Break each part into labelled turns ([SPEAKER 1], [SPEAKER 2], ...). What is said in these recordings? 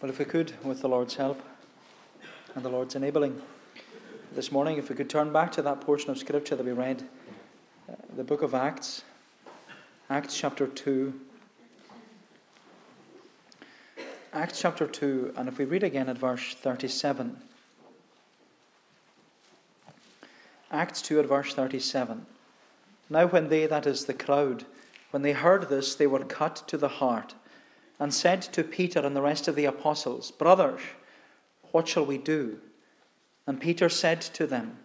[SPEAKER 1] Well, if we could, with the Lord's help and the Lord's enabling, this morning, if we could turn back to that portion of Scripture that we read, uh, the book of Acts, Acts chapter 2. Acts chapter 2, and if we read again at verse 37. Acts 2 at verse 37. Now, when they, that is the crowd, when they heard this, they were cut to the heart and said to Peter and the rest of the apostles, Brothers, what shall we do? And Peter said to them,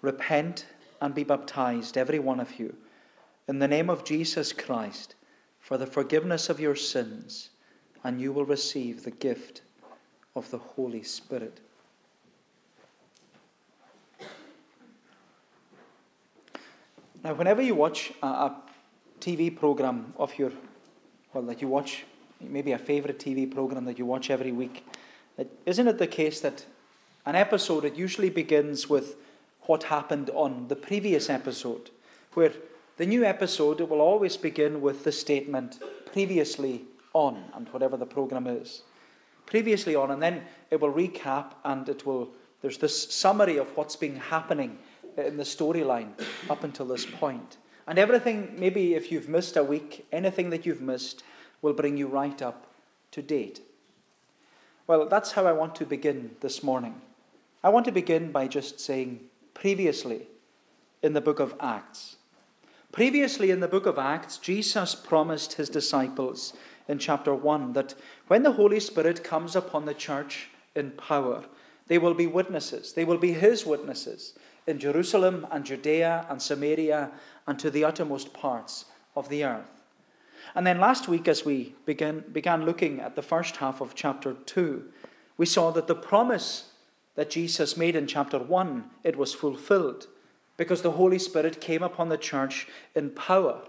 [SPEAKER 1] Repent and be baptized, every one of you, in the name of Jesus Christ, for the forgiveness of your sins, and you will receive the gift of the Holy Spirit. Now, whenever you watch a, a TV program of your, well, that you watch maybe a favorite TV program that you watch every week. Isn't it the case that an episode, it usually begins with what happened on the previous episode, where the new episode, will always begin with the statement previously on, and whatever the program is. Previously on, and then it will recap and it will, there's this summary of what's been happening in the storyline up until this point. And everything, maybe if you've missed a week, anything that you've missed, will bring you right up to date. Well, that's how I want to begin this morning. I want to begin by just saying previously in the book of Acts. Previously in the book of Acts, Jesus promised his disciples in chapter 1 that when the Holy Spirit comes upon the church in power, they will be witnesses. They will be his witnesses in Jerusalem and Judea and Samaria and to the uttermost parts of the earth. And then last week, as we began, began looking at the first half of chapter 2, we saw that the promise that Jesus made in chapter 1, it was fulfilled because the Holy Spirit came upon the church in power.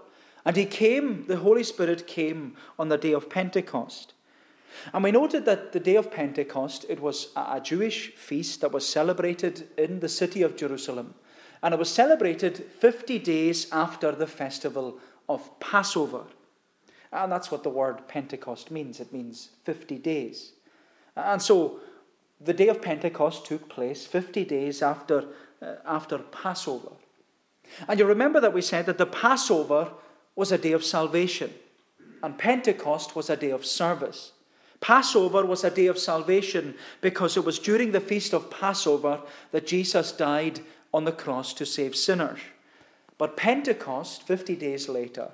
[SPEAKER 1] And he came, the Holy Spirit came on the day of Pentecost. And we noted that the day of Pentecost, it was a Jewish feast that was celebrated in the city of Jerusalem. And it was celebrated 50 days after the festival of Passover. And that's what the word Pentecost means. It means 50 days. And so the day of Pentecost took place 50 days after, uh, after Passover. And you remember that we said that the Passover was a day of salvation, and Pentecost was a day of service. Passover was a day of salvation because it was during the feast of Passover that Jesus died on the cross to save sinners. But Pentecost, 50 days later,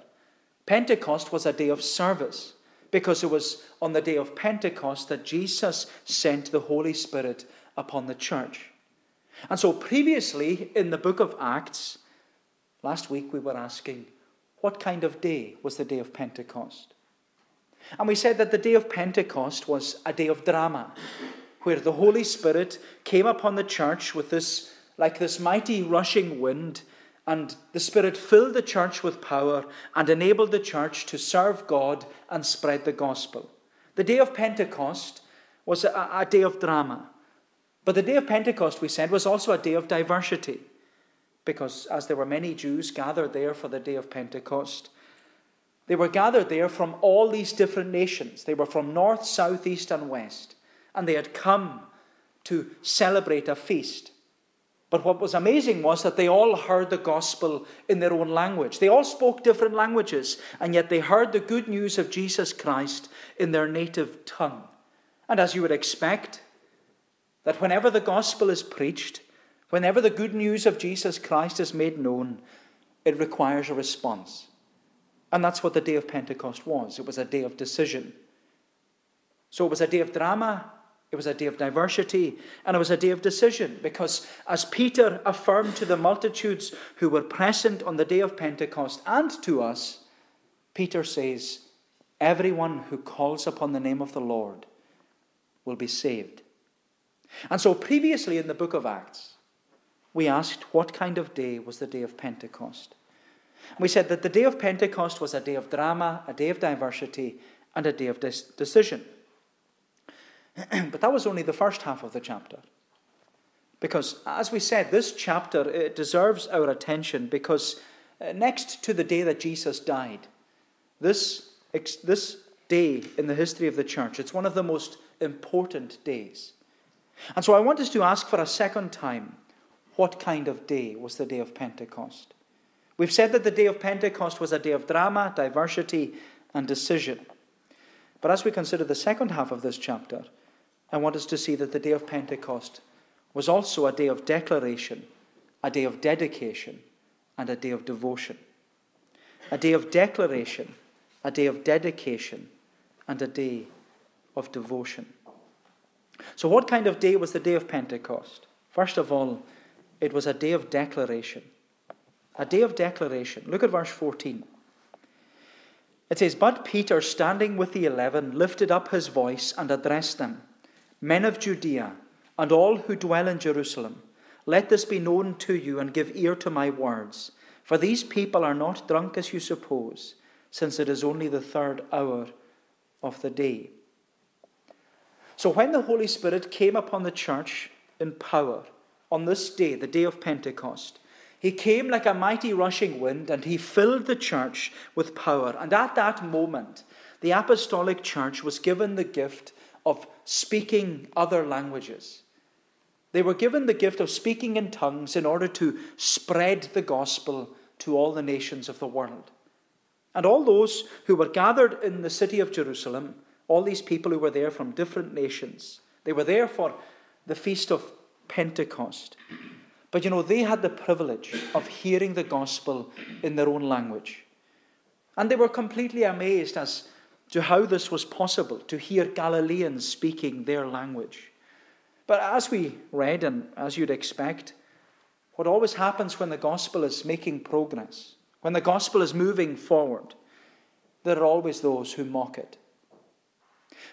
[SPEAKER 1] Pentecost was a day of service because it was on the day of Pentecost that Jesus sent the Holy Spirit upon the church. And so, previously in the book of Acts, last week we were asking, what kind of day was the day of Pentecost? And we said that the day of Pentecost was a day of drama, where the Holy Spirit came upon the church with this, like this mighty rushing wind, and the Spirit filled the church with power and enabled the church to serve God and spread the gospel. The day of Pentecost was a, a day of drama. But the day of Pentecost, we said, was also a day of diversity. Because as there were many Jews gathered there for the day of Pentecost, they were gathered there from all these different nations. They were from north, south, east, and west. And they had come to celebrate a feast. But what was amazing was that they all heard the gospel in their own language. They all spoke different languages, and yet they heard the good news of Jesus Christ in their native tongue. And as you would expect, that whenever the gospel is preached, whenever the good news of Jesus Christ is made known, it requires a response. And that's what the day of Pentecost was it was a day of decision. So it was a day of drama, it was a day of diversity and it was a day of decision because, as Peter affirmed to the multitudes who were present on the day of Pentecost and to us, Peter says, Everyone who calls upon the name of the Lord will be saved. And so, previously in the book of Acts, we asked what kind of day was the day of Pentecost. we said that the day of Pentecost was a day of drama, a day of diversity, and a day of decision. but that was only the first half of the chapter. Because, as we said, this chapter it deserves our attention because uh, next to the day that Jesus died, this, this day in the history of the church. It's one of the most important days. And so I want us to ask for a second time what kind of day was the day of Pentecost? We've said that the day of Pentecost was a day of drama, diversity, and decision. But as we consider the second half of this chapter, I want us to see that the day of Pentecost was also a day of declaration, a day of dedication, and a day of devotion. A day of declaration, a day of dedication, and a day of devotion. So, what kind of day was the day of Pentecost? First of all, it was a day of declaration. A day of declaration. Look at verse 14. It says, But Peter, standing with the eleven, lifted up his voice and addressed them Men of Judea, and all who dwell in Jerusalem, let this be known to you and give ear to my words. For these people are not drunk as you suppose, since it is only the third hour of the day. So, when the Holy Spirit came upon the church in power on this day, the day of Pentecost, he came like a mighty rushing wind and he filled the church with power. And at that moment, the apostolic church was given the gift of speaking other languages. They were given the gift of speaking in tongues in order to spread the gospel to all the nations of the world. And all those who were gathered in the city of Jerusalem, all these people who were there from different nations, they were there for the feast of Pentecost. But you know, they had the privilege of hearing the gospel in their own language. And they were completely amazed as to how this was possible to hear Galileans speaking their language. But as we read, and as you'd expect, what always happens when the gospel is making progress, when the gospel is moving forward, there are always those who mock it.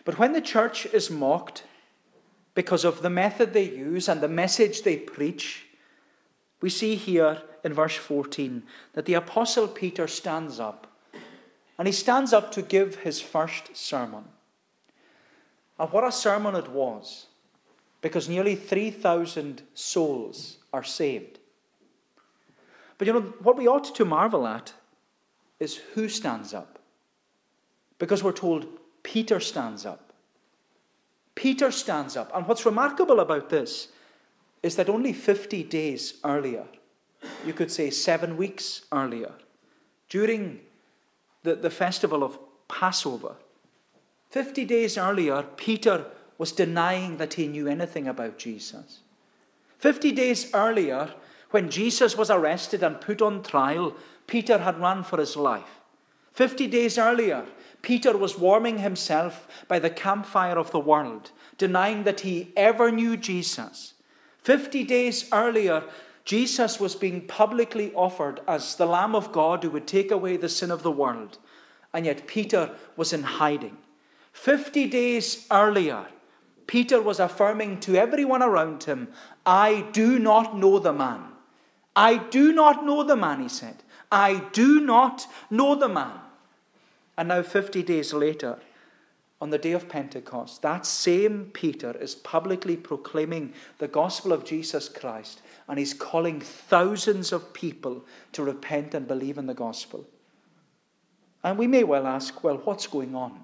[SPEAKER 1] But when the church is mocked because of the method they use and the message they preach, we see here in verse 14 that the Apostle Peter stands up and he stands up to give his first sermon. And what a sermon it was, because nearly 3,000 souls are saved. But you know, what we ought to marvel at is who stands up. Because we're told Peter stands up. Peter stands up. And what's remarkable about this is that only 50 days earlier, you could say seven weeks earlier, during the, the festival of Passover. 50 days earlier, Peter was denying that he knew anything about Jesus. 50 days earlier, when Jesus was arrested and put on trial, Peter had run for his life. 50 days earlier, Peter was warming himself by the campfire of the world, denying that he ever knew Jesus. 50 days earlier, Jesus was being publicly offered as the Lamb of God who would take away the sin of the world, and yet Peter was in hiding. Fifty days earlier, Peter was affirming to everyone around him, I do not know the man. I do not know the man, he said. I do not know the man. And now, 50 days later, on the day of Pentecost, that same Peter is publicly proclaiming the gospel of Jesus Christ and he's calling thousands of people to repent and believe in the gospel. And we may well ask, well, what's going on?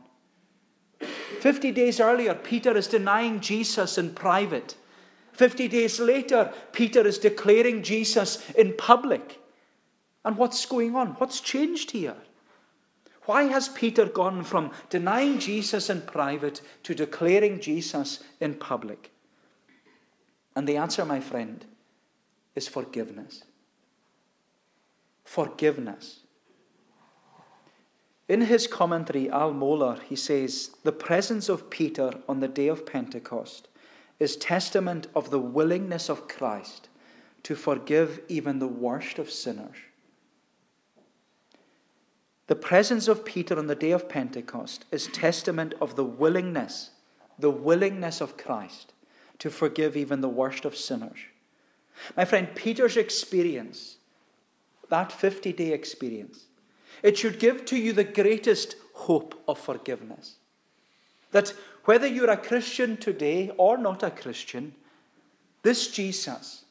[SPEAKER 1] 50 days earlier, Peter is denying Jesus in private. 50 days later, Peter is declaring Jesus in public. And what's going on? What's changed here? Why has Peter gone from denying Jesus in private to declaring Jesus in public? And the answer, my friend, is forgiveness. Forgiveness. In his commentary, Al Mohler, he says, the presence of Peter on the day of Pentecost is testament of the willingness of Christ to forgive even the worst of sinners. The presence of Peter on the day of Pentecost is testament of the willingness, the willingness of Christ to forgive even the worst of sinners. My friend, Peter's experience, that 50 day experience, it should give to you the greatest hope of forgiveness. That whether you're a Christian today or not a Christian, this Jesus,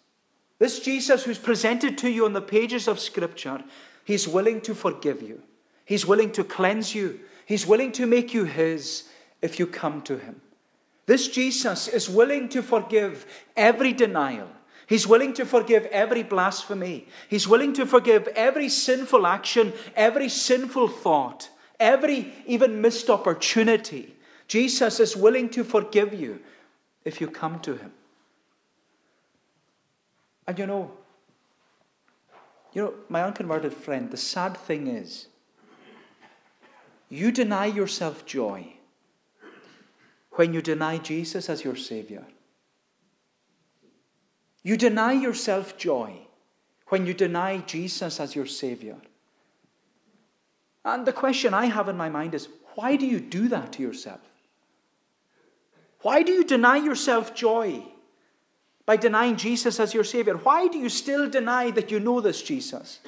[SPEAKER 1] this Jesus who's presented to you on the pages of Scripture, he's willing to forgive you. He's willing to cleanse you. He's willing to make you His if you come to Him. This Jesus is willing to forgive every denial. He's willing to forgive every blasphemy. He's willing to forgive every sinful action, every sinful thought, every even missed opportunity. Jesus is willing to forgive you if you come to Him. And you know, you know, my unconverted friend, the sad thing is, you deny yourself joy when you deny Jesus as your Savior. You deny yourself joy when you deny Jesus as your Savior. And the question I have in my mind is why do you do that to yourself? Why do you deny yourself joy by denying Jesus as your Savior? Why do you still deny that you know this Jesus?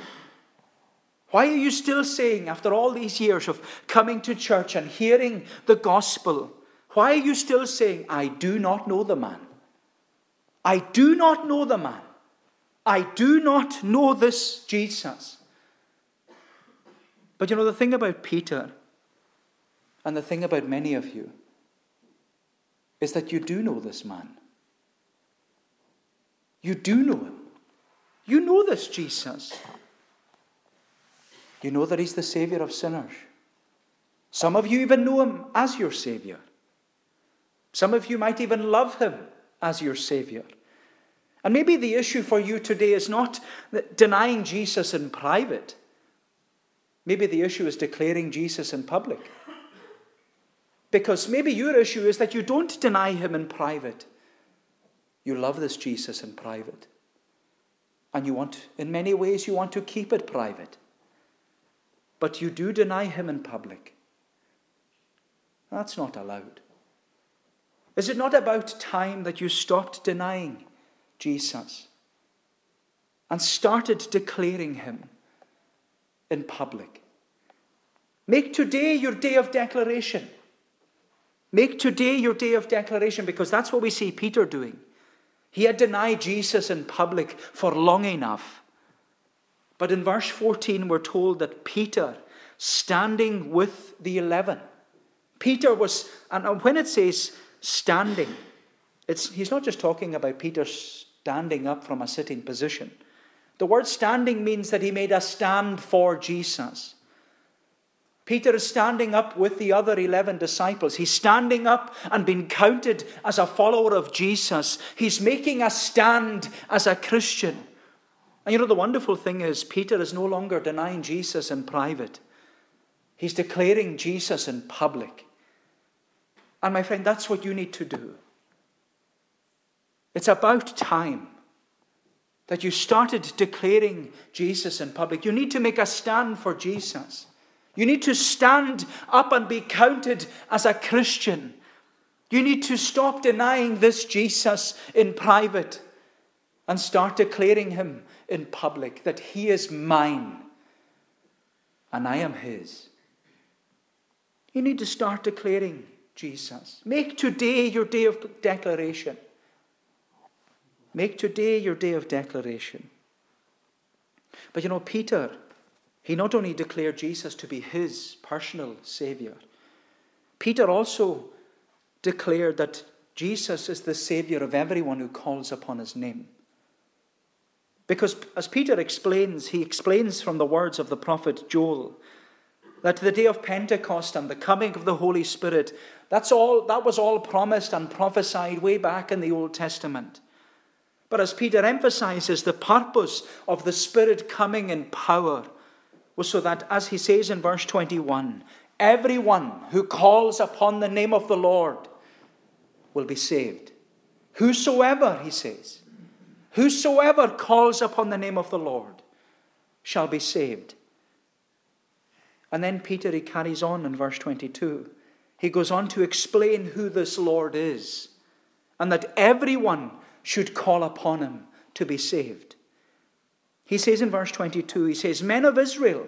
[SPEAKER 1] Why are you still saying, after all these years of coming to church and hearing the gospel, why are you still saying, I do not know the man? I do not know the man. I do not know this Jesus. But you know, the thing about Peter and the thing about many of you is that you do know this man. You do know him. You know this Jesus. You know that he's the Savior of sinners. Some of you even know him as your Savior. Some of you might even love him as your Savior. And maybe the issue for you today is not denying Jesus in private. Maybe the issue is declaring Jesus in public. Because maybe your issue is that you don't deny him in private. You love this Jesus in private. And you want, in many ways, you want to keep it private. But you do deny him in public. That's not allowed. Is it not about time that you stopped denying Jesus and started declaring him in public? Make today your day of declaration. Make today your day of declaration because that's what we see Peter doing. He had denied Jesus in public for long enough. But in verse 14, we're told that Peter, standing with the eleven, Peter was, and when it says standing. It's, he's not just talking about Peter standing up from a sitting position. The word standing means that he made a stand for Jesus. Peter is standing up with the other 11 disciples. He's standing up and being counted as a follower of Jesus. He's making a stand as a Christian. And you know, the wonderful thing is, Peter is no longer denying Jesus in private, he's declaring Jesus in public. And my friend, that's what you need to do. It's about time that you started declaring Jesus in public. You need to make a stand for Jesus. You need to stand up and be counted as a Christian. You need to stop denying this Jesus in private and start declaring him in public that he is mine and I am his. You need to start declaring Jesus. Make today your day of declaration. Make today your day of declaration. But you know, Peter, he not only declared Jesus to be his personal Savior, Peter also declared that Jesus is the Savior of everyone who calls upon his name. Because as Peter explains, he explains from the words of the prophet Joel that the day of Pentecost and the coming of the Holy Spirit, that's all, that was all promised and prophesied way back in the Old Testament. But as Peter emphasizes, the purpose of the Spirit coming in power was so that, as he says in verse 21, everyone who calls upon the name of the Lord will be saved. Whosoever, he says, whosoever calls upon the name of the Lord shall be saved. And then Peter, he carries on in verse 22. He goes on to explain who this Lord is and that everyone should call upon him to be saved. He says in verse 22, he says, Men of Israel,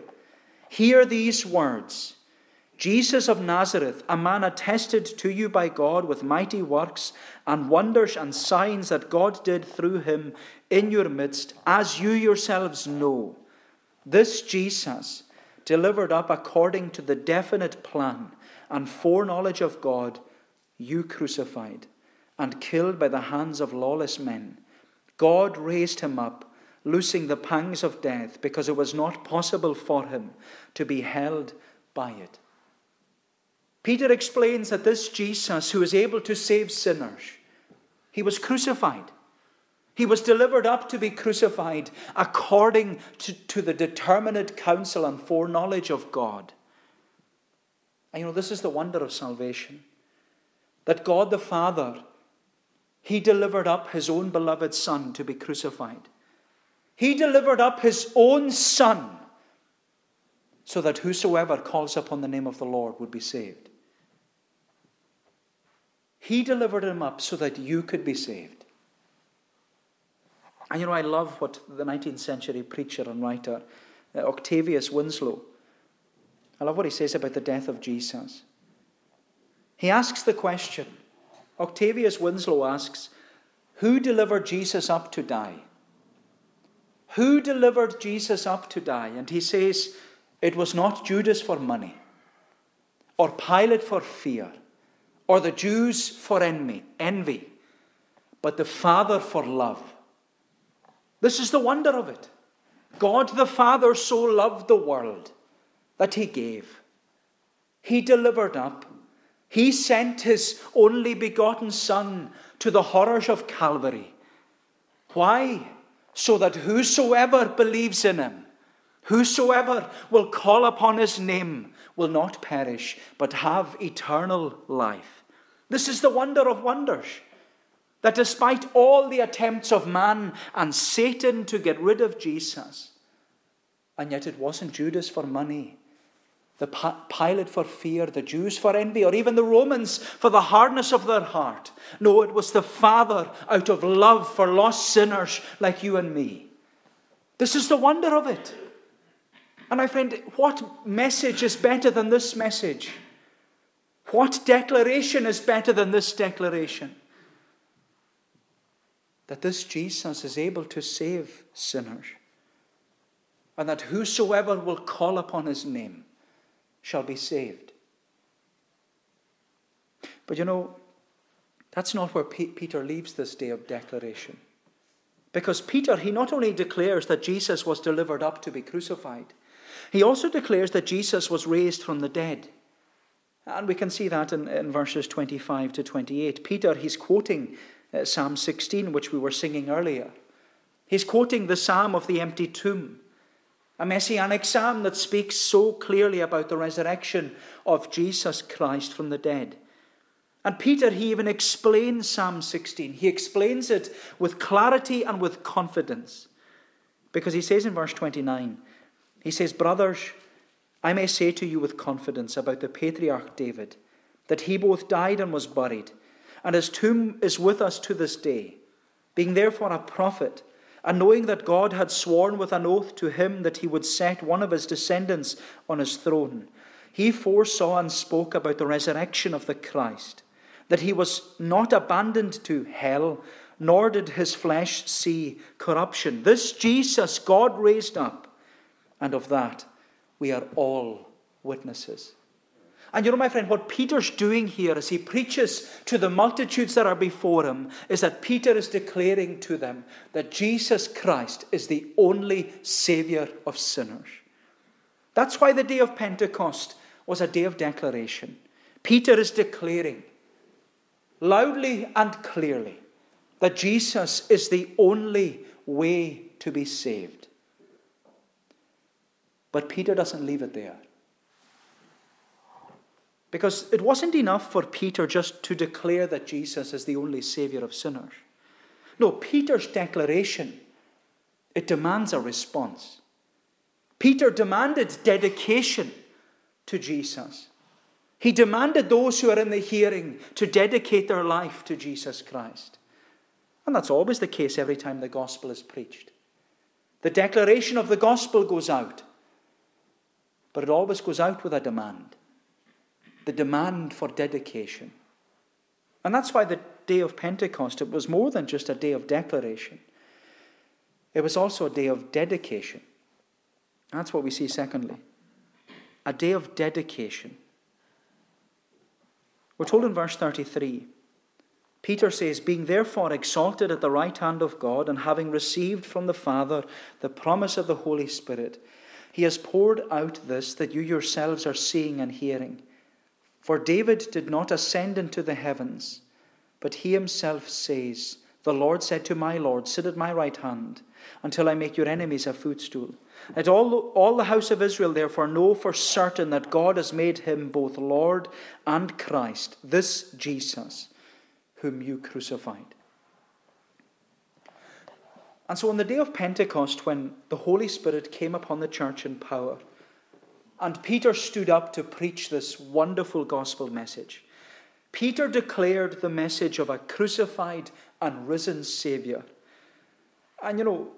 [SPEAKER 1] hear these words Jesus of Nazareth, a man attested to you by God with mighty works and wonders and signs that God did through him in your midst, as you yourselves know. This Jesus delivered up according to the definite plan and foreknowledge of God, you crucified and killed by the hands of lawless men. God raised him up, loosing the pangs of death, because it was not possible for him to be held by it. Peter explains that this Jesus, who is able to save sinners, he was crucified. He was delivered up to be crucified according to, to the determinate counsel and foreknowledge of God. And you know, this is the wonder of salvation that God the Father, He delivered up His own beloved Son to be crucified. He delivered up His own Son so that whosoever calls upon the name of the Lord would be saved. He delivered him up so that you could be saved. And you know, I love what the 19th century preacher and writer uh, Octavius Winslow, I love what he says about the death of Jesus. He asks the question, Octavius Winslow asks, Who delivered Jesus up to die? Who delivered Jesus up to die? And he says, It was not Judas for money, or Pilate for fear, or the Jews for envy, envy, but the Father for love. This is the wonder of it. God the Father so loved the world that he gave. He delivered up. He sent his only begotten Son to the horrors of Calvary. Why? So that whosoever believes in him, whosoever will call upon his name, will not perish, but have eternal life. This is the wonder of wonders. That despite all the attempts of man and Satan to get rid of Jesus, and yet it wasn't Judas for money, the Pilate for fear, the Jews for envy, or even the Romans for the hardness of their heart. No, it was the Father out of love for lost sinners like you and me. This is the wonder of it. And my friend, what message is better than this message? What declaration is better than this declaration? that this Jesus is able to save sinners, and that whosoever will call upon his name shall be saved. But you know, that's not where P- Peter leaves this day of declaration. Because Peter, he not only declares that Jesus was delivered up to be crucified, he also declares that Jesus was raised from the dead. And we can see that in, in verses 25 to 28. Peter, he's quoting uh, Psalm 16, which we were singing earlier. He's quoting the Psalm of the empty tomb, a messianic psalm that speaks so clearly about the resurrection of Jesus Christ from the dead. And Peter, he even explains Psalm 16. He explains it with clarity and with confidence. Because he says in verse 29, he says, Brothers, I may say to you with confidence about the patriarch David that he both died and was buried and his tomb is with us to this day. Being therefore a prophet, and knowing that God had sworn with an oath to him that he would set one of his descendants on his throne, he foresaw and spoke about the resurrection of the Christ, that he was not abandoned to hell, nor did his flesh see corruption. This Jesus God raised up, and of that we are all witnesses. And you know, my friend, what Peter's doing here as he preaches to the multitudes that are before him is that Peter is declaring to them that Jesus Christ is the only Savior of sinners. That's why the day of Pentecost was a day of declaration. Peter is declaring loudly and clearly that Jesus is the only way to be saved. But Peter doesn't leave it there. Because it wasn't enough for Peter just to declare that Jesus is the only Savior of sinners. No, Peter's declaration, it demands a response. Peter demanded dedication to Jesus. He demanded those who are in the hearing to dedicate their life to Jesus Christ. And that's always the case every time the gospel is preached. The declaration of the gospel goes out, but it always goes out with a demand the demand for dedication. And that's why the day of Pentecost, it was more than just a day of declaration, it was also a day of dedication. That's what we see, secondly. a day of dedication. We're told in verse 33 Peter says, Being therefore exalted at the right hand of God, and having received from the Father the promise of the Holy Spirit, he has poured out this that you yourselves are seeing and hearing. For David did not ascend into the heavens, but he himself says, The Lord said to my Lord, Sit at my right hand, until I make your enemies a footstool. Let all, all the house of Israel therefore know for certain that God has made him both Lord and Christ, this Jesus whom you crucified. And so on the day of Pentecost, when the Holy Spirit came upon the church in power, and Peter stood up to preach this wonderful gospel message, Peter declared the message of a crucified and risen Savior. And you know,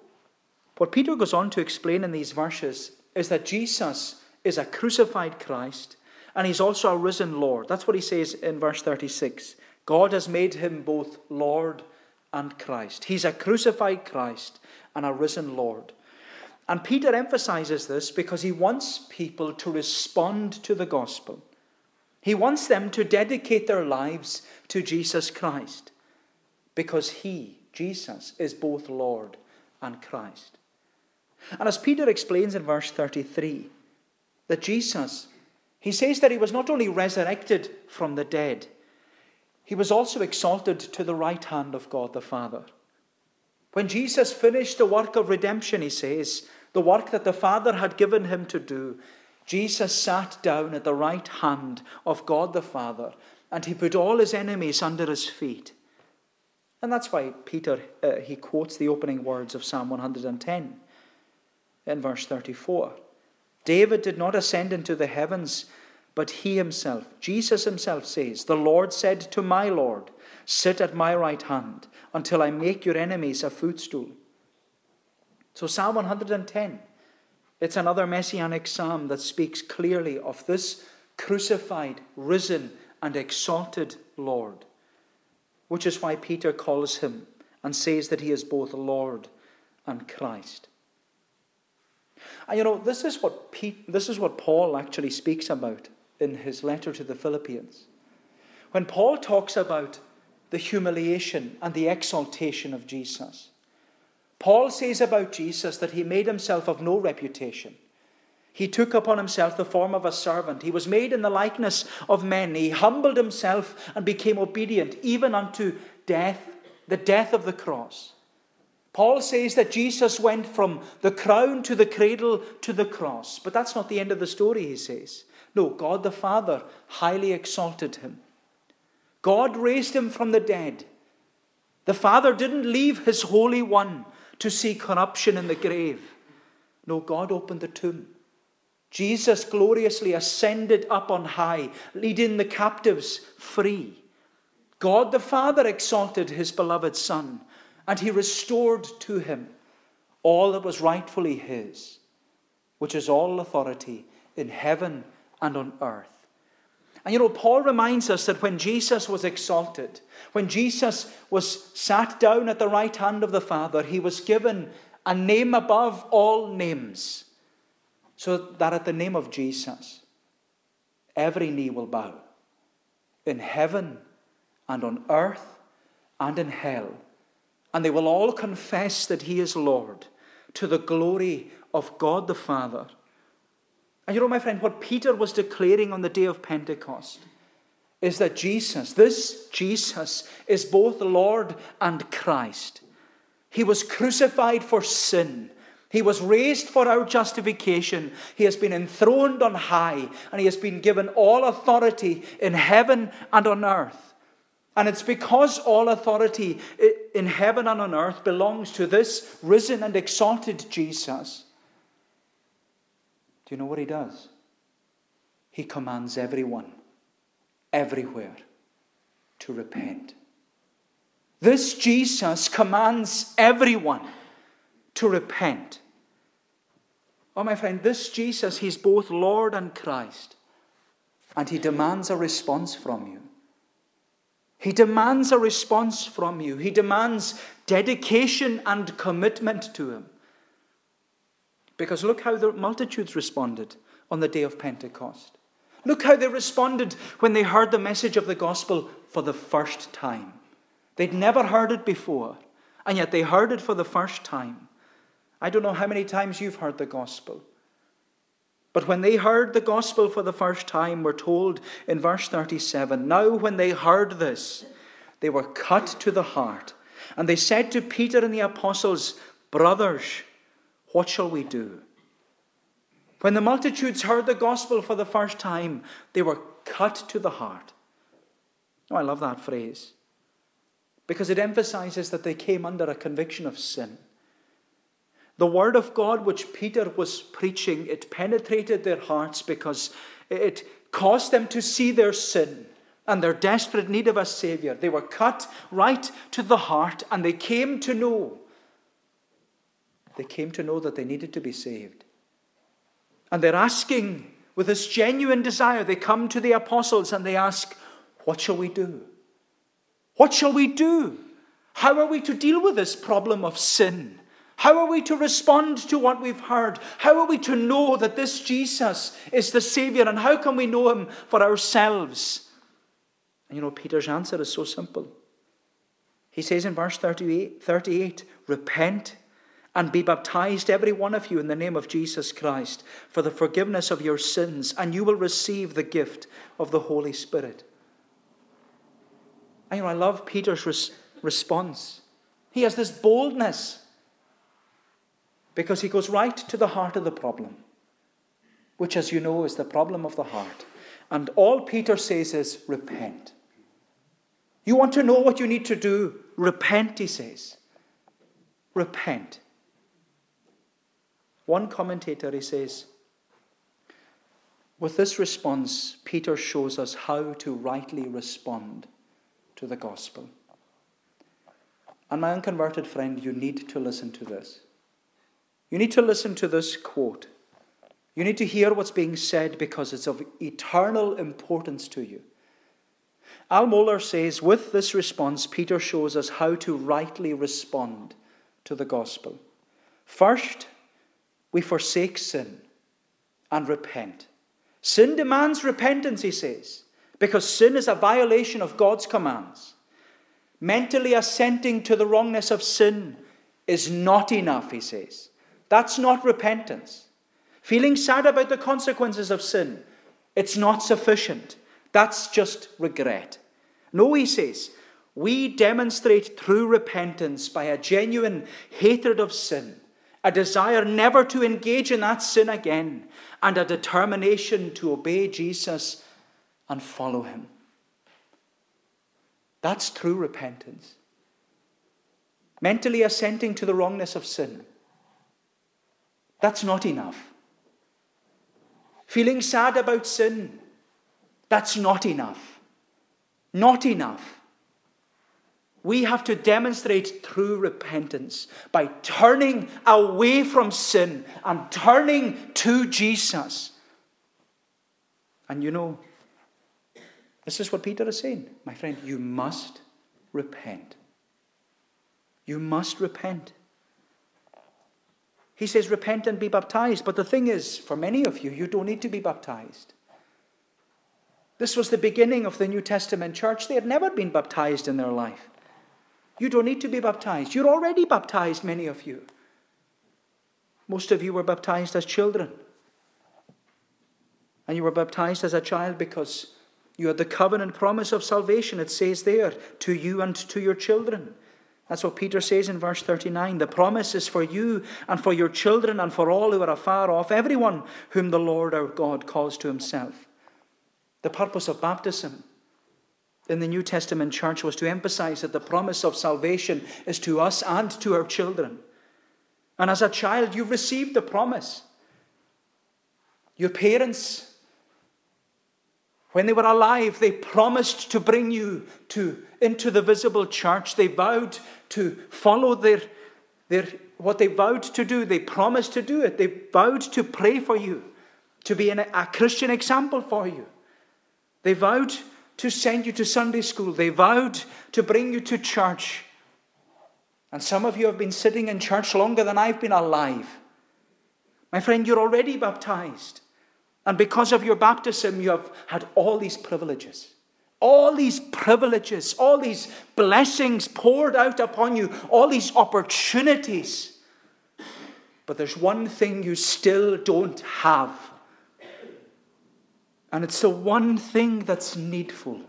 [SPEAKER 1] what Peter goes on to explain in these verses is that Jesus is a crucified Christ and he's also a risen Lord. That's what he says in verse 36. God has made him both Lord and Christ. He's a crucified Christ and a risen Lord. And Peter emphasizes this because he wants people to respond to the gospel. He wants them to dedicate their lives to Jesus Christ because he, Jesus, is both Lord and Christ. And as Peter explains in verse 33, that Jesus, he says that he was not only resurrected from the dead, he was also exalted to the right hand of God the Father. When Jesus finished the work of redemption, he says, the work that the Father had given him to do, Jesus sat down at the right hand of God the Father and he put all his enemies under his feet. And that's why Peter uh, he quotes the opening words of Psalm 110 in verse 34. David did not ascend into the heavens but he himself, Jesus himself says, The Lord said to my Lord, Sit at my right hand until I make your enemies a footstool. So, Psalm 110, it's another messianic psalm that speaks clearly of this crucified, risen, and exalted Lord, which is why Peter calls him and says that he is both Lord and Christ. And you know, this is what, Pete, this is what Paul actually speaks about in his letter to the Philippians. When Paul talks about the humiliation and the exaltation of Jesus, Paul says about Jesus that he made himself of no reputation. He took upon himself the form of a servant. He was made in the likeness of men. He humbled himself and became obedient, even unto death, the death of the cross. Paul says that Jesus went from the crown to the cradle to the cross. But that's not the end of the story, he says. No, God the Father highly exalted him. God raised him from the dead. The Father didn't leave his Holy One to see corruption in the grave. No, God opened the tomb. Jesus gloriously ascended up on high, leading the captives free. God the Father exalted his beloved Son, and he restored to him all that was rightfully his, which is all authority in heaven and on earth. And you know, Paul reminds us that when Jesus was exalted, when Jesus was sat down at the right hand of the Father, he was given a name above all names, so that at the name of Jesus, every knee will bow in heaven and on earth and in hell, and they will all confess that he is Lord to the glory of God the Father. And you know, my friend, what Peter was declaring on the day of Pentecost is that Jesus, this Jesus, is both Lord and Christ. He was crucified for sin. He was raised for our justification. He has been enthroned on high, and he has been given all authority in heaven and on earth. And it's because all authority in heaven and on earth belongs to this risen and exalted Jesus you know what he does? He commands everyone, everywhere, to repent. This Jesus commands everyone to repent. Oh, my friend, this Jesus, he's both Lord and Christ, and he demands a response from you. He demands a response from you. He demands dedication and commitment to him. Because look how the multitudes responded on the day of Pentecost. Look how they responded when they heard the message of the gospel for the first time. They'd never heard it before, and yet they heard it for the first time. I don't know how many times you've heard the gospel. But when they heard the gospel for the first time, we're told in verse 37 Now, when they heard this, they were cut to the heart. And they said to Peter and the apostles, Brothers, what shall we do? When the multitudes heard the gospel for the first time, they were cut to the heart. Oh, I love that phrase because it emphasizes that they came under a conviction of sin. The word of God which Peter was preaching, it penetrated their hearts because it caused them to see their sin and their desperate need of a Savior. They were cut right to the heart and they came to know. They came to know that they needed to be saved. And they're asking with this genuine desire, they come to the apostles and they ask, What shall we do? What shall we do? How are we to deal with this problem of sin? How are we to respond to what we've heard? How are we to know that this Jesus is the Savior? And how can we know Him for ourselves? And you know, Peter's answer is so simple. He says in verse 38, 38 Repent and be baptized, every one of you, in the name of Jesus Christ, for the forgiveness of your sins, and you will receive the gift of the Holy Spirit. And, you know, I love Peter's res- response. He has this boldness because he goes right to the heart of the problem, which, as you know, is the problem of the heart. And all Peter says is, repent. You want to know what you need to do? Repent, he says. Repent. One commentator, he says, with this response, Peter shows us how to rightly respond to the gospel. And my unconverted friend, you need to listen to this. You need to listen to this quote. You need to hear what's being said because it's of eternal importance to you. Al Mohler says, with this response, Peter shows us how to rightly respond to the gospel. First, we forsake sin and repent. Sin demands repentance, he says, because sin is a violation of God's commands. Mentally assenting to the wrongness of sin is not enough, he says. That's not repentance. Feeling sad about the consequences of sin, it's not sufficient. That's just regret. No, he says, we demonstrate true repentance by a genuine hatred of sin a desire never to engage in that sin again, and a determination to obey Jesus and follow him. That's true repentance. Mentally assenting to the wrongness of sin. That's not enough. Feeling sad about sin. That's not enough. Not enough. We have to demonstrate true repentance by turning away from sin and turning to Jesus. And you know, this is what Peter is saying. My friend, you must repent. You must repent. He says, repent and be baptized. But the thing is, for many of you, you don't need to be baptized. This was the beginning of the New Testament church. They had never been baptized in their life. You don't need to be baptized. You're already baptized, many of you. Most of you were baptized as children. And you were baptized as a child because you had the covenant promise of salvation. It says there, to you and to your children. That's what Peter says in verse 39. The promise is for you and for your children and for all who are afar off, everyone whom the Lord our God calls to himself. The purpose of baptism in the New Testament church was to emphasize that the promise of salvation is to us and to our children. And as a child, you've received the promise. Your parents, when they were alive, they promised to bring you to, into the visible church. They vowed to follow their, their, what they vowed to do. They promised to do it. They vowed to pray for you, to be an, a Christian example for you. They vowed to send you to Sunday school. They vowed to bring you to church. And some of you have been sitting in church longer than I've been alive. My friend, you're already baptized. And because of your baptism, you have had all these privileges. All these privileges, all these blessings poured out upon you, all these opportunities. But there's one thing you still don't have. And it's the one thing that's needful.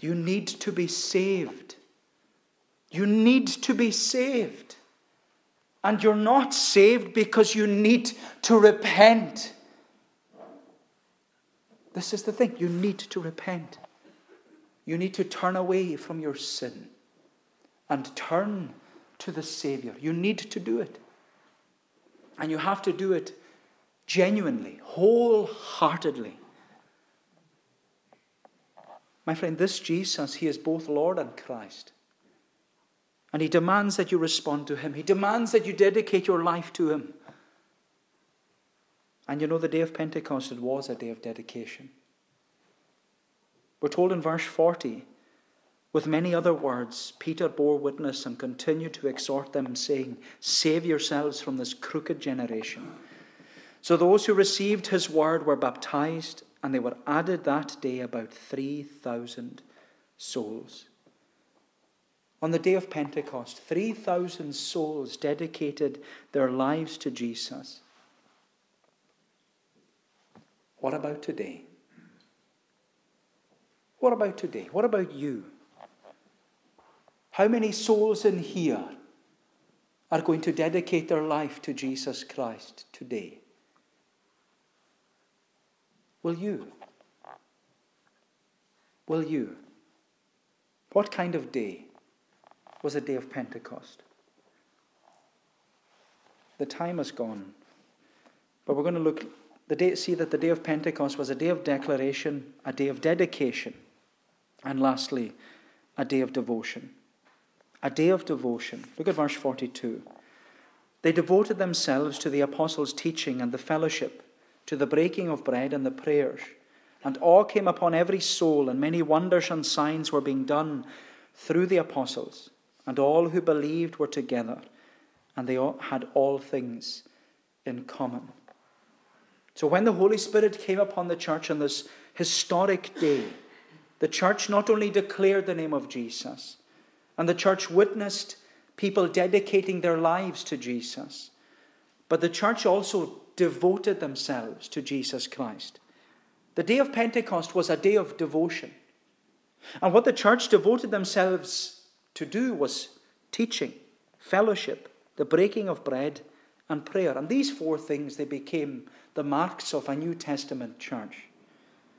[SPEAKER 1] You need to be saved. You need to be saved. And you're not saved because you need to repent. This is the thing you need to repent. You need to turn away from your sin and turn to the Savior. You need to do it. And you have to do it genuinely, wholeheartedly. My friend, this Jesus, he is both Lord and Christ. And he demands that you respond to him. He demands that you dedicate your life to him. And you know, the day of Pentecost, it was a day of dedication. We're told in verse 40, with many other words, Peter bore witness and continued to exhort them, saying, Save yourselves from this crooked generation. So those who received his word were baptized, and they were added that day about 3,000 souls. On the day of Pentecost, 3,000 souls dedicated their lives to Jesus. What about today? What about today? What about you? How many souls in here are going to dedicate their life to Jesus Christ today? Will you? Will you? What kind of day was a day of Pentecost? The time has gone. But we're going to look the day, see that the day of Pentecost was a day of declaration, a day of dedication, and lastly, a day of devotion. A day of devotion. Look at verse 42. They devoted themselves to the apostles' teaching and the fellowship to the breaking of bread and the prayers. And awe came upon every soul, and many wonders and signs were being done through the apostles. And all who believed were together, and they had all things in common. So when the Holy Spirit came upon the church on this historic day, the church not only declared the name of Jesus, and the church witnessed people dedicating their lives to Jesus, but the church also devoted themselves to Jesus Christ. The day of Pentecost was a day of devotion. And what the church devoted themselves to do was teaching, fellowship, the breaking of bread, and prayer. And these four things, they became the marks of a New Testament church.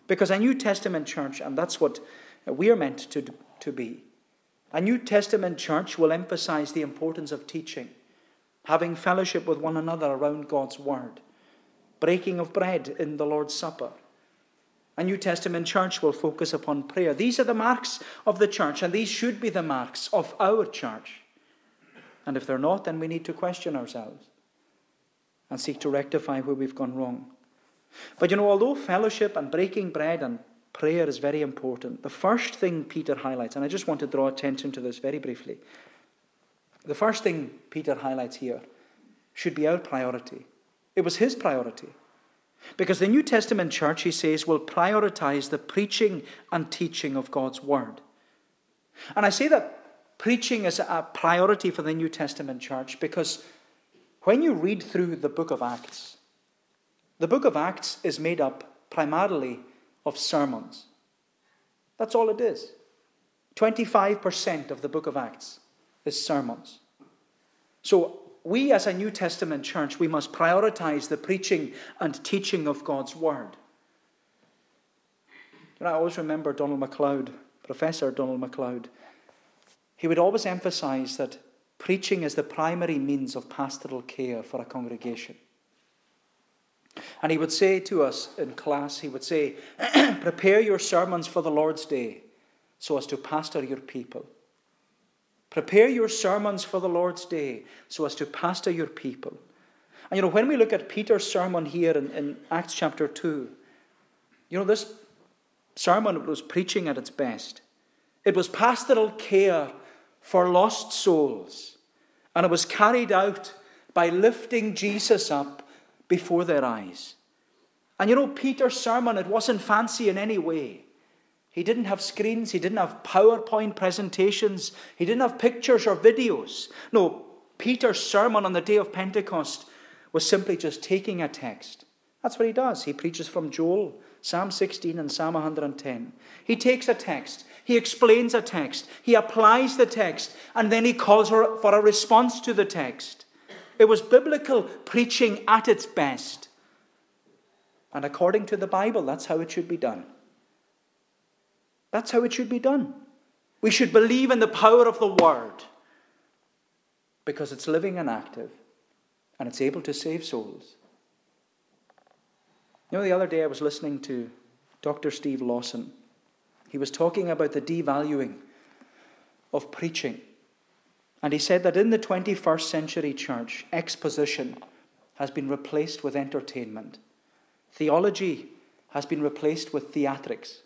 [SPEAKER 1] Because a New Testament church, and that's what we are meant to, to be, a New Testament church will emphasize the importance of teaching, having fellowship with one another around God's Word, breaking of bread in the Lord's Supper. A New Testament church will focus upon prayer. These are the marks of the church, and these should be the marks of our church. And if they're not, then we need to question ourselves and seek to rectify where we've gone wrong. But you know, although fellowship and breaking bread and prayer is very important, the first thing Peter highlights, and I just want to draw attention to this very briefly, the first thing Peter highlights here should be our priority. It was his priority. Because the New Testament church, he says, will prioritize the preaching and teaching of God's word. And I say that preaching is a priority for the New Testament church because when you read through the book of Acts, the book of Acts is made up primarily of sermons. That's all it is. 25% of the book of Acts is sermons. So we as a New Testament church, we must prioritize the preaching and teaching of God's Word. You know, I always remember Donald MacLeod, Professor Donald MacLeod. He would always emphasize that preaching is the primary means of pastoral care for a congregation. And he would say to us in class, he would say, Prepare your sermons for the Lord's day so as to pastor your people. Prepare your sermons for the Lord's day so as to pastor your people. And you know, when we look at Peter's sermon here in, in Acts chapter 2, you know, this sermon was preaching at its best. It was pastoral care for lost souls. And it was carried out by lifting Jesus up before their eyes. And you know, Peter's sermon, it wasn't fancy in any way. He didn't have screens, he didn't have PowerPoint presentations, he didn't have pictures or videos. No, Peter's sermon on the day of Pentecost was simply just taking a text. That's what he does. He preaches from Joel, Psalm 16, and Psalm 110. He takes a text, he explains a text, he applies the text, and then he calls for a response to the text. It was biblical preaching at its best. And according to the Bible, that's how it should be done. That's how it should be done. We should believe in the power of the Word because it's living and active and it's able to save souls. You know, the other day I was listening to Dr. Steve Lawson. He was talking about the devaluing of preaching. And he said that in the 21st century church, exposition has been replaced with entertainment. Theology has been replaced with theatrics.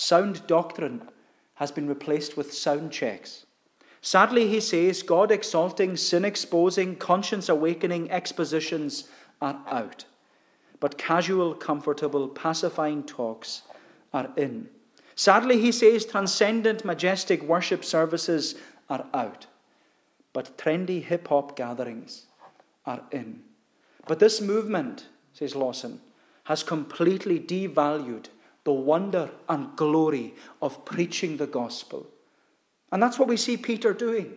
[SPEAKER 1] Sound doctrine has been replaced with sound checks. Sadly, he says, God exalting, sin exposing, conscience awakening expositions are out. But casual, comfortable, pacifying talks are in. Sadly, he says, transcendent, majestic worship services are out. But trendy hip hop gatherings are in. But this movement, says Lawson, has completely devalued the wonder and glory of preaching the gospel. And that's what we see Peter doing.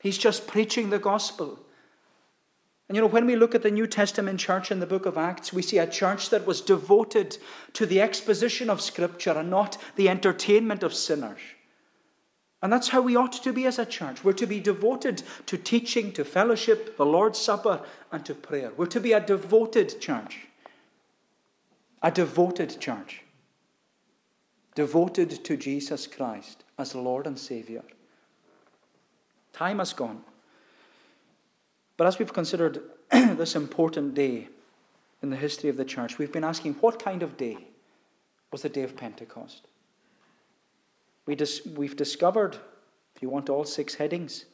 [SPEAKER 1] He's just preaching the gospel. And you know, when we look at the New Testament church in the book of Acts, we see a church that was devoted to the exposition of Scripture and not the entertainment of sinners. And that's how we ought to be as a church. We're to be devoted to teaching, to fellowship, the Lord's Supper, and to prayer. We're to be a devoted church a devoted church, devoted to Jesus Christ as Lord and Saviour. Time has gone. But as we've considered this important day in the history of the church, we've been asking what kind of day was the day of Pentecost? We dis- we've discovered, if you want all six headings,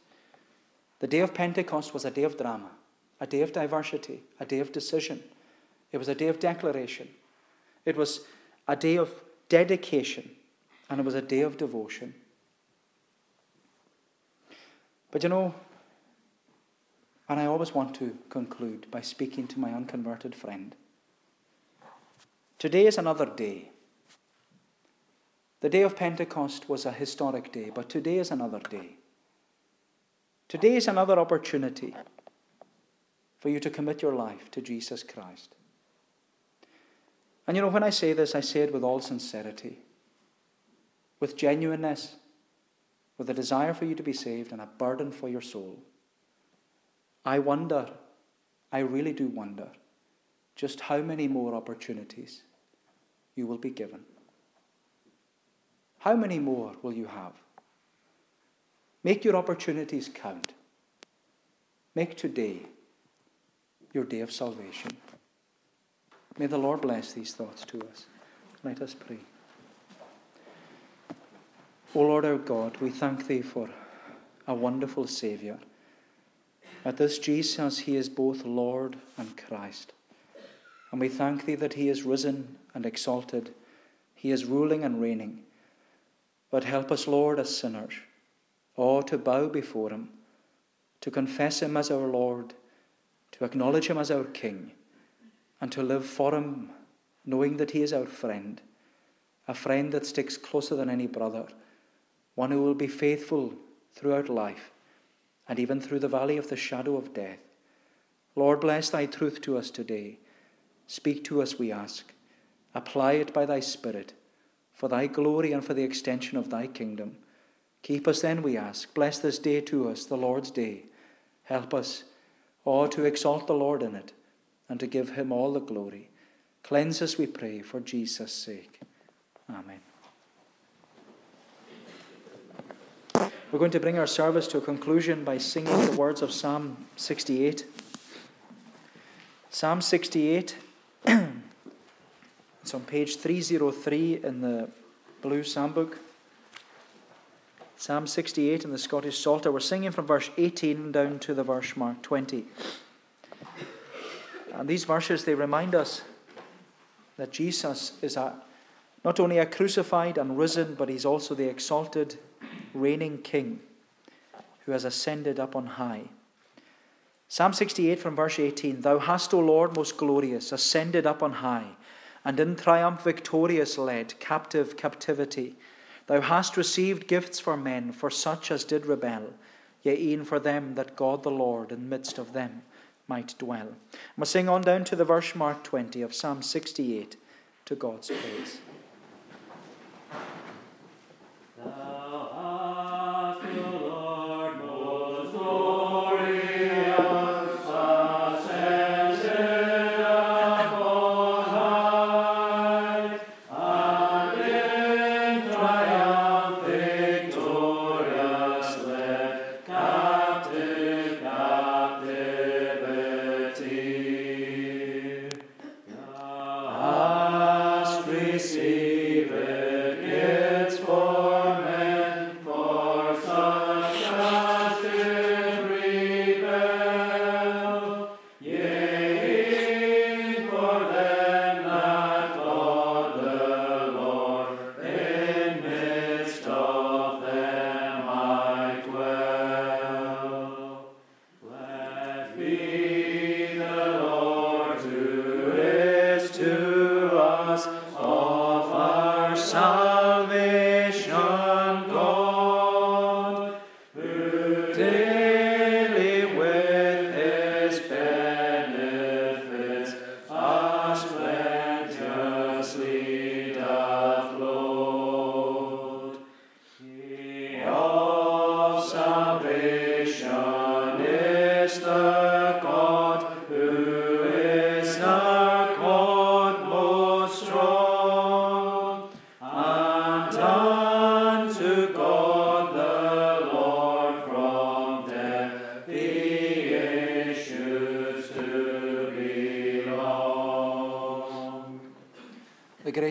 [SPEAKER 1] the day of Pentecost was a day of drama, a day of diversity, a day of decision. It was a day of declaration. It was a day of dedication and it was a day of devotion. But you know, and I always want to conclude by speaking to my unconverted friend. Today is another day. The day of Pentecost was a historic day, but today is another day. Today is another opportunity for you to commit your life to Jesus Christ. And you know, when I say this, I say it with all sincerity, with genuineness, with a desire for you to be saved and a burden for your soul. I wonder, I really do wonder, just how many more opportunities you will be given. How many more will you have? Make your opportunities count. Make today your day of salvation. May the Lord bless these thoughts to us. Let us pray. O Lord our God, we thank Thee for a wonderful Saviour. At this Jesus, He is both Lord and Christ. And we thank Thee that He is risen and exalted. He is ruling and reigning. But help us, Lord, as sinners, all to bow before Him, to confess Him as our Lord, to acknowledge Him as our King and to live for Him, knowing that He is our friend, a friend that sticks closer than any brother, one who will be faithful throughout life and even through the valley of the shadow of death. Lord, bless Thy truth to us today. Speak to us, we ask. Apply it by Thy Spirit for Thy glory and for the extension of Thy kingdom. Keep us then, we ask. Bless this day to us, the Lord's day. Help us, all to exalt the Lord in it and to give him all the glory. Cleanse us, we pray, for Jesus' sake. Amen. We're going to bring our service to a conclusion by singing the words of Psalm 68. Psalm 68, it's on page 303 in the Blue Psalm Book. Psalm 68 in the Scottish Psalter. We're singing from verse 18 down to the verse mark 20. And these verses, they remind us
[SPEAKER 2] that Jesus is a, not only a crucified and risen, but he's also the exalted, reigning King who has ascended up on high. Psalm 68 from verse 18 Thou hast, O Lord, most glorious, ascended up on high, and in triumph victorious led captive captivity. Thou hast received gifts for men, for such as did rebel, yea, e'en for them that God the Lord in midst of them might dwell. we sing on down to the verse mark 20 of Psalm 68 to God's praise.